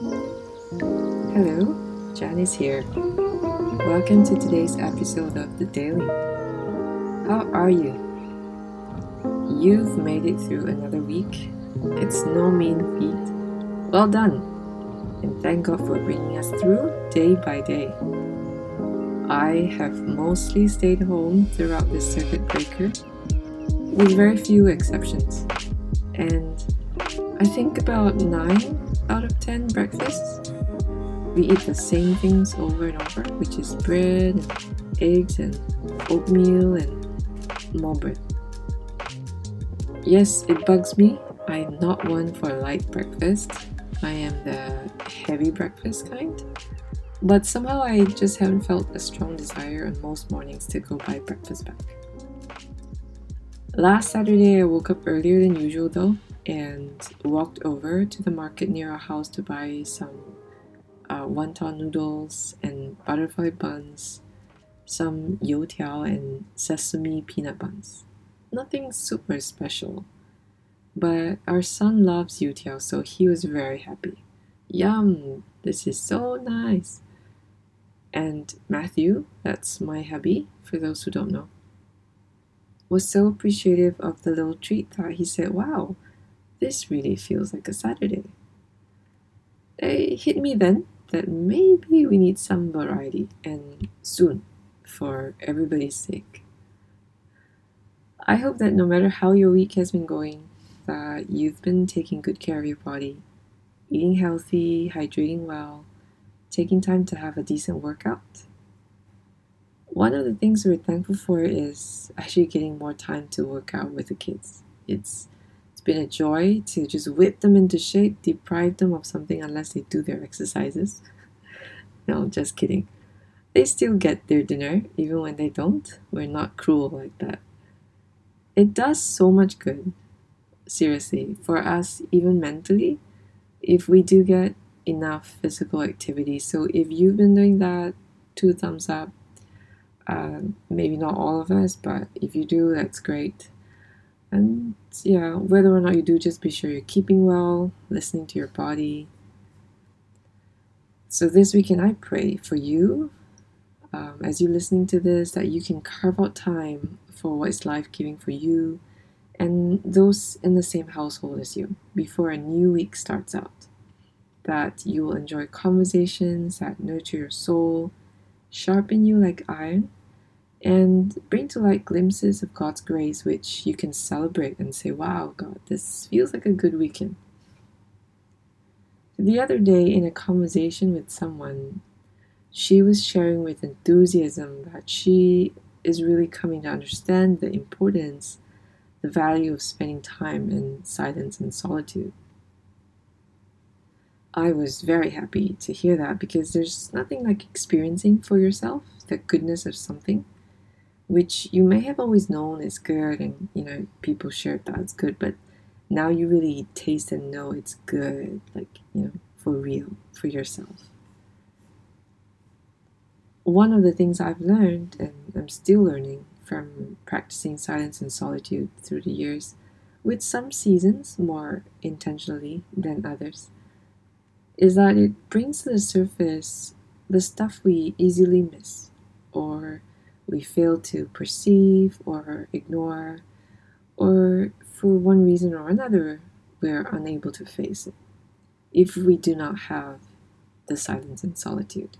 Hello, Janice here. Welcome to today's episode of The Daily. How are you? You've made it through another week. It's no mean feat. Well done! And thank God for bringing us through day by day. I have mostly stayed home throughout this circuit breaker, with very few exceptions. And I think about 9 out of 10 breakfasts. We eat the same things over and over, which is bread and eggs and oatmeal and more bread. Yes, it bugs me. I'm not one for light breakfast. I am the heavy breakfast kind. But somehow I just haven't felt a strong desire on most mornings to go buy breakfast back. Last Saturday I woke up earlier than usual though and walked over to the market near our house to buy some uh, wonton noodles and butterfly buns, some youtiao and sesame peanut buns. Nothing super special, but our son loves youtiao, so he was very happy. Yum! This is so nice. And Matthew, that's my hubby, for those who don't know, was so appreciative of the little treat that he said, Wow, this really feels like a Saturday. It hit me then that maybe we need some variety and soon for everybody's sake. I hope that no matter how your week has been going, that you've been taking good care of your body, eating healthy, hydrating well, taking time to have a decent workout. One of the things we're thankful for is actually getting more time to work out with the kids. It's it's been a joy to just whip them into shape, deprive them of something unless they do their exercises. no, just kidding. They still get their dinner even when they don't. We're not cruel like that. It does so much good, seriously, for us, even mentally, if we do get enough physical activity. So if you've been doing that, two thumbs up. Uh, maybe not all of us, but if you do, that's great. And yeah, whether or not you do, just be sure you're keeping well, listening to your body. So this weekend, I pray for you um, as you're listening to this that you can carve out time for what is life giving for you and those in the same household as you before a new week starts out that you will enjoy conversations that nurture your soul, sharpen you like iron, and bring to light glimpses of God's grace, which you can celebrate and say, Wow, God, this feels like a good weekend. The other day, in a conversation with someone, she was sharing with enthusiasm that she is really coming to understand the importance, the value of spending time in silence and solitude. I was very happy to hear that because there's nothing like experiencing for yourself the goodness of something, which you may have always known is good and you know people share that it's good, but now you really taste and know it's good, like you know, for real, for yourself. One of the things I've learned, and I'm still learning from practicing silence and solitude through the years, with some seasons more intentionally than others is that it brings to the surface the stuff we easily miss or we fail to perceive or ignore, or for one reason or another, we're unable to face it if we do not have the silence and solitude.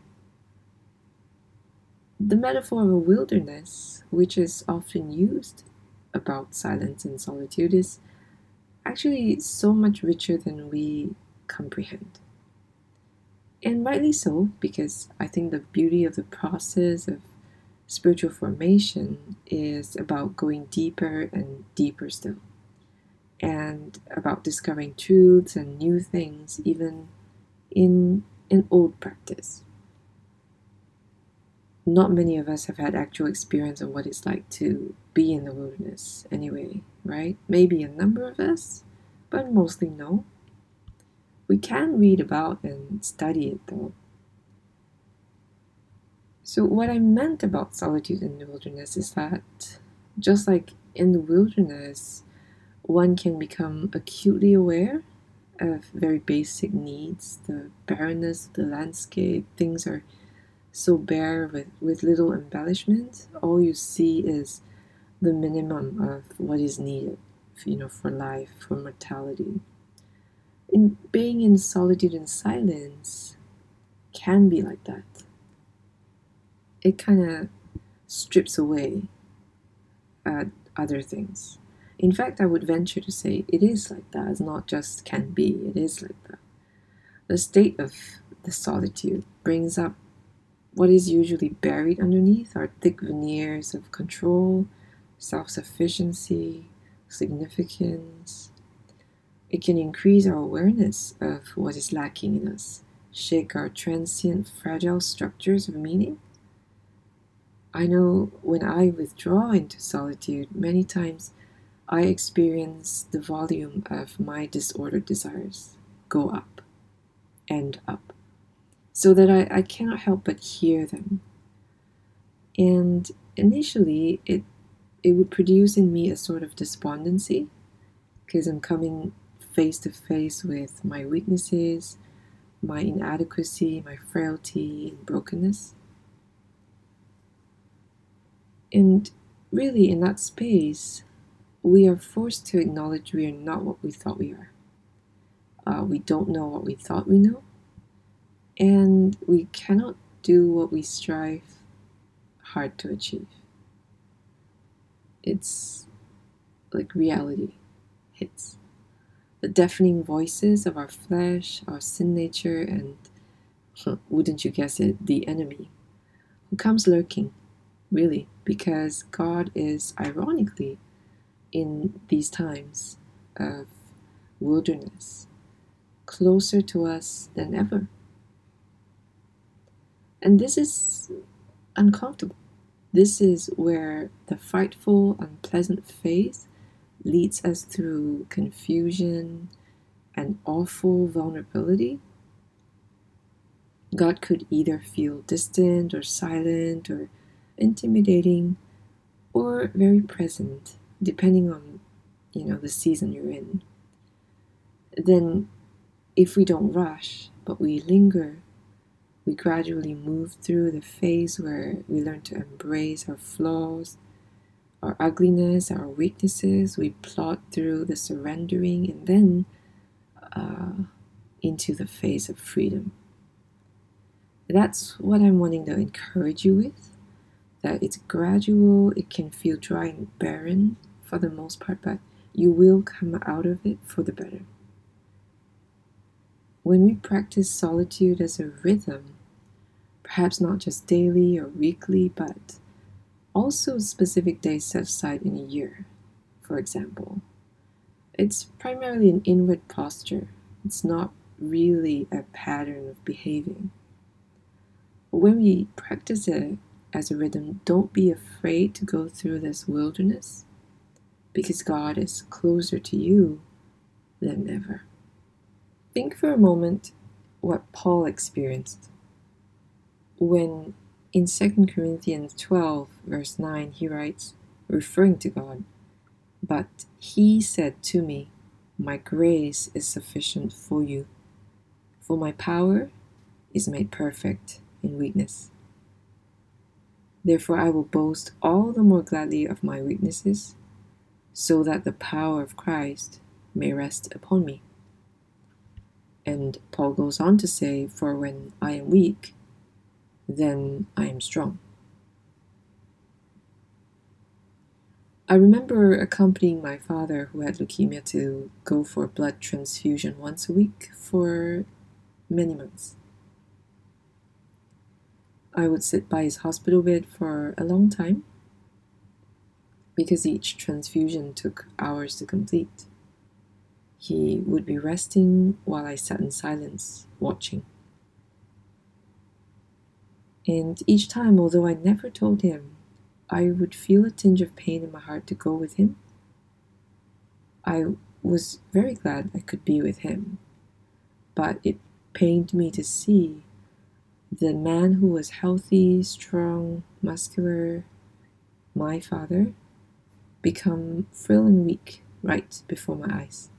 The metaphor of a wilderness, which is often used about silence and solitude, is actually so much richer than we comprehend. And rightly so, because I think the beauty of the process of spiritual formation is about going deeper and deeper still, and about discovering truths and new things, even in an old practice. Not many of us have had actual experience of what it's like to be in the wilderness, anyway, right? Maybe a number of us, but mostly no. We can read about and study it though. So, what I meant about solitude in the wilderness is that just like in the wilderness, one can become acutely aware of very basic needs, the barrenness of the landscape, things are so bare with, with little embellishment, all you see is the minimum of what is needed, you know, for life, for mortality. In being in solitude and silence can be like that. It kind of strips away uh, other things. In fact, I would venture to say it is like that. It's not just can be, it is like that. The state of the solitude brings up what is usually buried underneath are thick veneers of control, self sufficiency, significance. It can increase our awareness of what is lacking in us, shake our transient, fragile structures of meaning. I know when I withdraw into solitude, many times I experience the volume of my disordered desires go up and up, so that I, I cannot help but hear them. And initially, it, it would produce in me a sort of despondency because I'm coming face to face with my weaknesses, my inadequacy, my frailty, and brokenness. And really, in that space, we are forced to acknowledge we are not what we thought we are. Uh, we don't know what we thought we know, and we cannot do what we strive hard to achieve. It's like reality hits. The deafening voices of our flesh, our sin nature, and wouldn't you guess it, the enemy, who comes lurking, really, because God is ironically in these times of wilderness closer to us than ever. And this is uncomfortable. This is where the frightful, unpleasant faith leads us through confusion and awful vulnerability. God could either feel distant or silent or intimidating or very present depending on you know the season you're in. Then if we don't rush but we linger we gradually move through the phase where we learn to embrace our flaws our ugliness our weaknesses. We plod through the surrendering and then uh, into the phase of freedom. That's what i'm wanting to encourage you with that it's gradual it can feel dry and barren for the most part, but you will come out of it for the better. When we practice solitude as a rhythm, perhaps not just daily or weekly, but also specific days set aside in a year, for example, it's primarily an inward posture. It's not really a pattern of behaving. When we practice it as a rhythm, don't be afraid to go through this wilderness because God is closer to you than ever. Think for a moment what Paul experienced when in 2 Corinthians 12, verse 9, he writes, referring to God, But he said to me, My grace is sufficient for you, for my power is made perfect in weakness. Therefore, I will boast all the more gladly of my weaknesses so that the power of Christ may rest upon me. And Paul goes on to say, For when I am weak, then I am strong. I remember accompanying my father, who had leukemia, to go for blood transfusion once a week for many months. I would sit by his hospital bed for a long time because each transfusion took hours to complete. He would be resting while I sat in silence, watching. And each time, although I never told him, I would feel a tinge of pain in my heart to go with him. I was very glad I could be with him, but it pained me to see the man who was healthy, strong, muscular, my father, become frail and weak right before my eyes.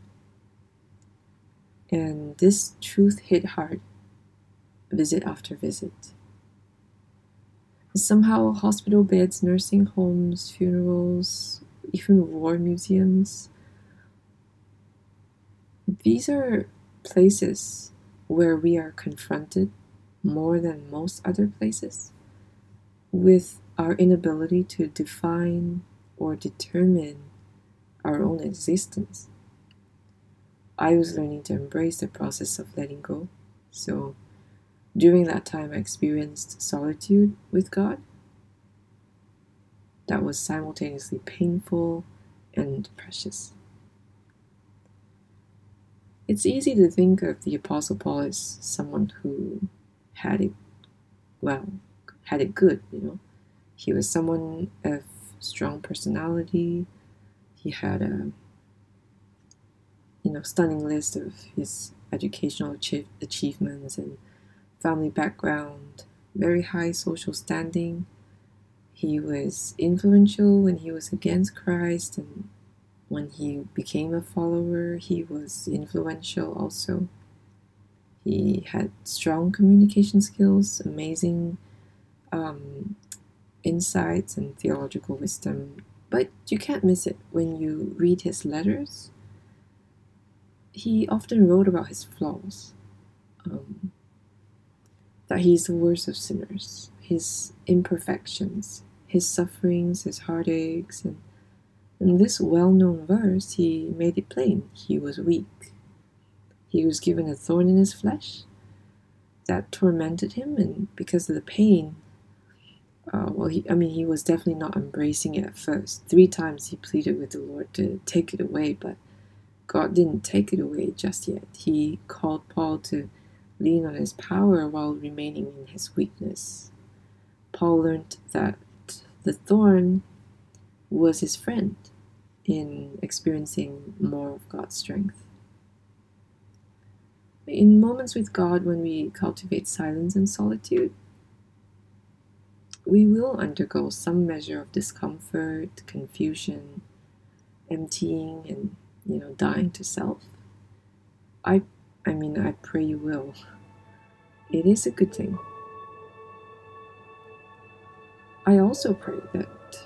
And this truth hit hard, visit after visit. Somehow, hospital beds, nursing homes, funerals, even war museums, these are places where we are confronted more than most other places with our inability to define or determine our own existence. I was learning to embrace the process of letting go. So during that time, I experienced solitude with God. That was simultaneously painful and precious. It's easy to think of the Apostle Paul as someone who had it well, had it good, you know. He was someone of strong personality. He had a you know stunning list of his educational achieve- achievements and family background, very high social standing. He was influential when he was against Christ and when he became a follower, he was influential also. He had strong communication skills, amazing um, insights, and theological wisdom. But you can't miss it when you read his letters. He often wrote about his flaws, um, that he's the worst of sinners, his imperfections, his sufferings, his heartaches, and in this well known verse, he made it plain he was weak. He was given a thorn in his flesh that tormented him, and because of the pain, uh, well, he, I mean, he was definitely not embracing it at first. Three times he pleaded with the Lord to take it away, but God didn't take it away just yet. He called Paul to lean on his power while remaining in his weakness. Paul learned that the thorn was his friend in experiencing more of God's strength. In moments with God, when we cultivate silence and solitude, we will undergo some measure of discomfort, confusion, emptying, and you know, dying to self. I, I mean, I pray you will. It is a good thing. I also pray that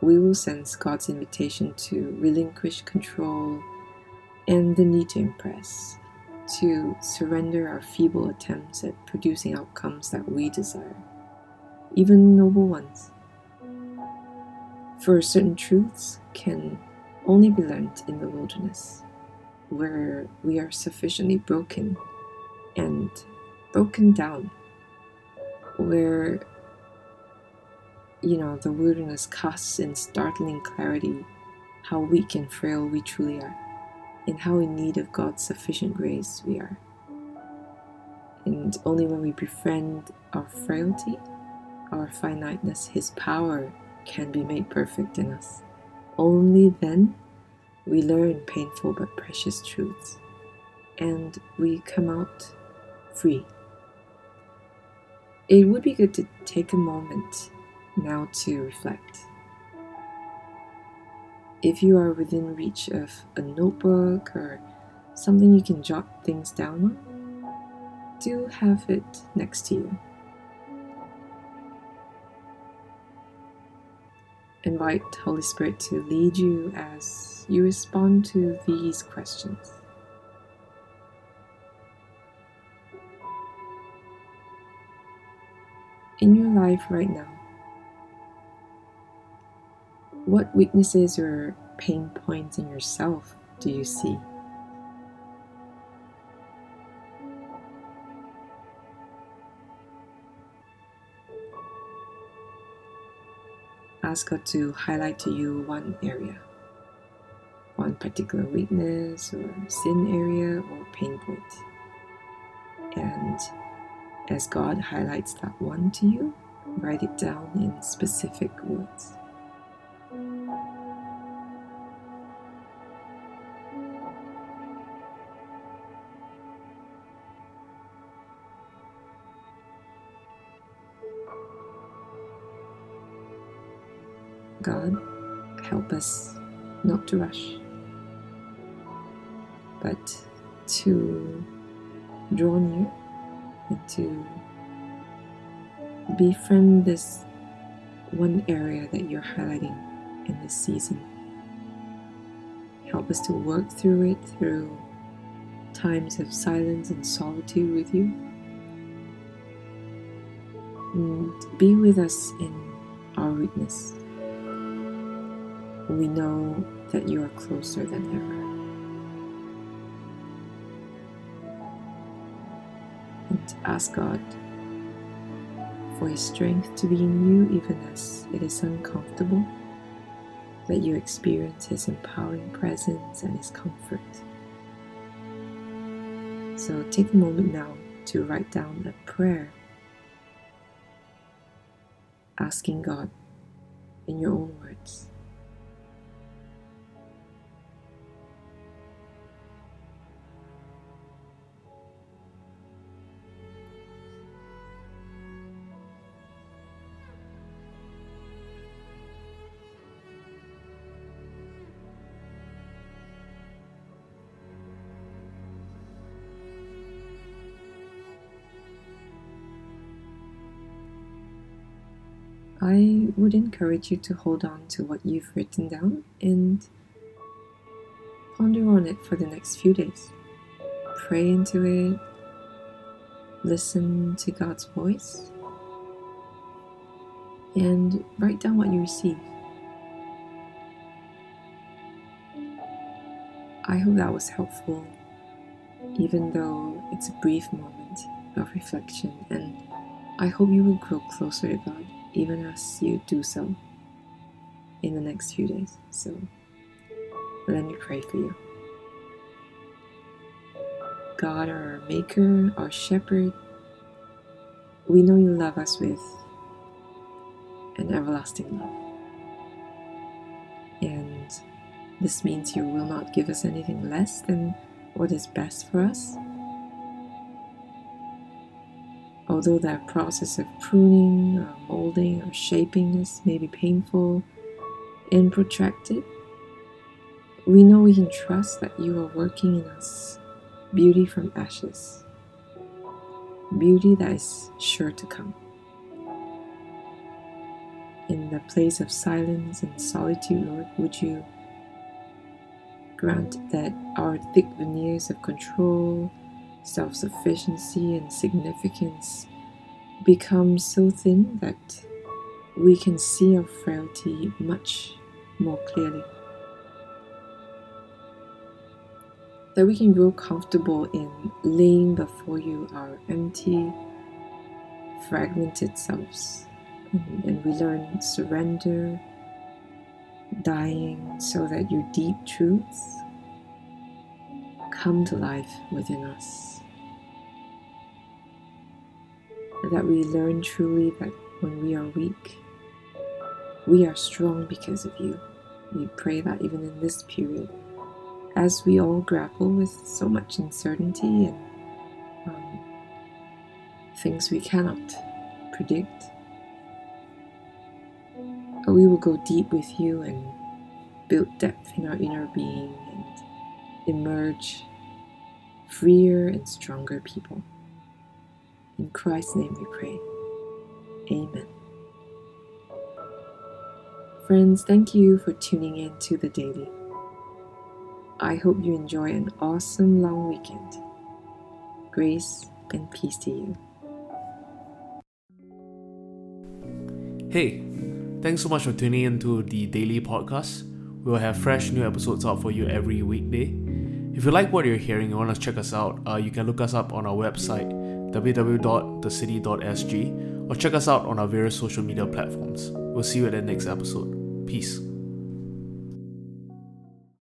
we will sense God's invitation to relinquish control and the need to impress, to surrender our feeble attempts at producing outcomes that we desire, even noble ones. For certain truths can only be learnt in the wilderness, where we are sufficiently broken and broken down, where you know, the wilderness casts in startling clarity how weak and frail we truly are, and how in need of God's sufficient grace we are. And only when we befriend our frailty, our finiteness, His power can be made perfect in us. Only then we learn painful but precious truths, and we come out free. It would be good to take a moment now to reflect. If you are within reach of a notebook or something you can jot things down on, do have it next to you. Invite Holy Spirit to lead you as you respond to these questions. In your life right now, what weaknesses or pain points in yourself do you see? Ask God to highlight to you one area, one particular weakness or sin area or pain point. And as God highlights that one to you, write it down in specific words. God, help us not to rush, but to draw near and to befriend this one area that you're highlighting in this season. Help us to work through it through times of silence and solitude with you. And be with us in our weakness. We know that you are closer than ever. And ask God for His strength to be in you even as it is uncomfortable, that you experience His empowering presence and His comfort. So take a moment now to write down a prayer asking God in your own words. Would encourage you to hold on to what you've written down and ponder on it for the next few days. Pray into it, listen to God's voice, and write down what you receive. I hope that was helpful, even though it's a brief moment of reflection, and I hope you will grow closer to God even as you do so in the next few days. So let me pray for you. God, our Maker, our Shepherd, we know you love us with an everlasting love. And this means you will not give us anything less than what is best for us. Although that process of pruning, or molding, or shaping us may be painful and protracted, we know we can trust that you are working in us beauty from ashes, beauty that is sure to come. In the place of silence and solitude, Lord, would you grant that our thick veneers of control self sufficiency and significance become so thin that we can see our frailty much more clearly. That we can grow comfortable in laying before you our empty, fragmented selves, and, we learn surrender, dying, so that your deep truths come to life within us. that we learn truly that when we are weak, we are strong because of you. We pray that even in this period, as we all grapple with so much uncertainty and um, things we cannot predict, we will go deep with you and build depth in our inner being and emerge freer and stronger people. In Christ's name we pray. Amen. Friends, thank you for tuning in to the daily. I hope you enjoy an awesome long weekend. Grace and peace to you. Hey, thanks so much for tuning in to the daily podcast. We will have fresh new episodes out for you every weekday. If you like what you're hearing and want to check us out, uh, you can look us up on our website www.thecity.sg, or check us out on our various social media platforms. We'll see you at the next episode. Peace.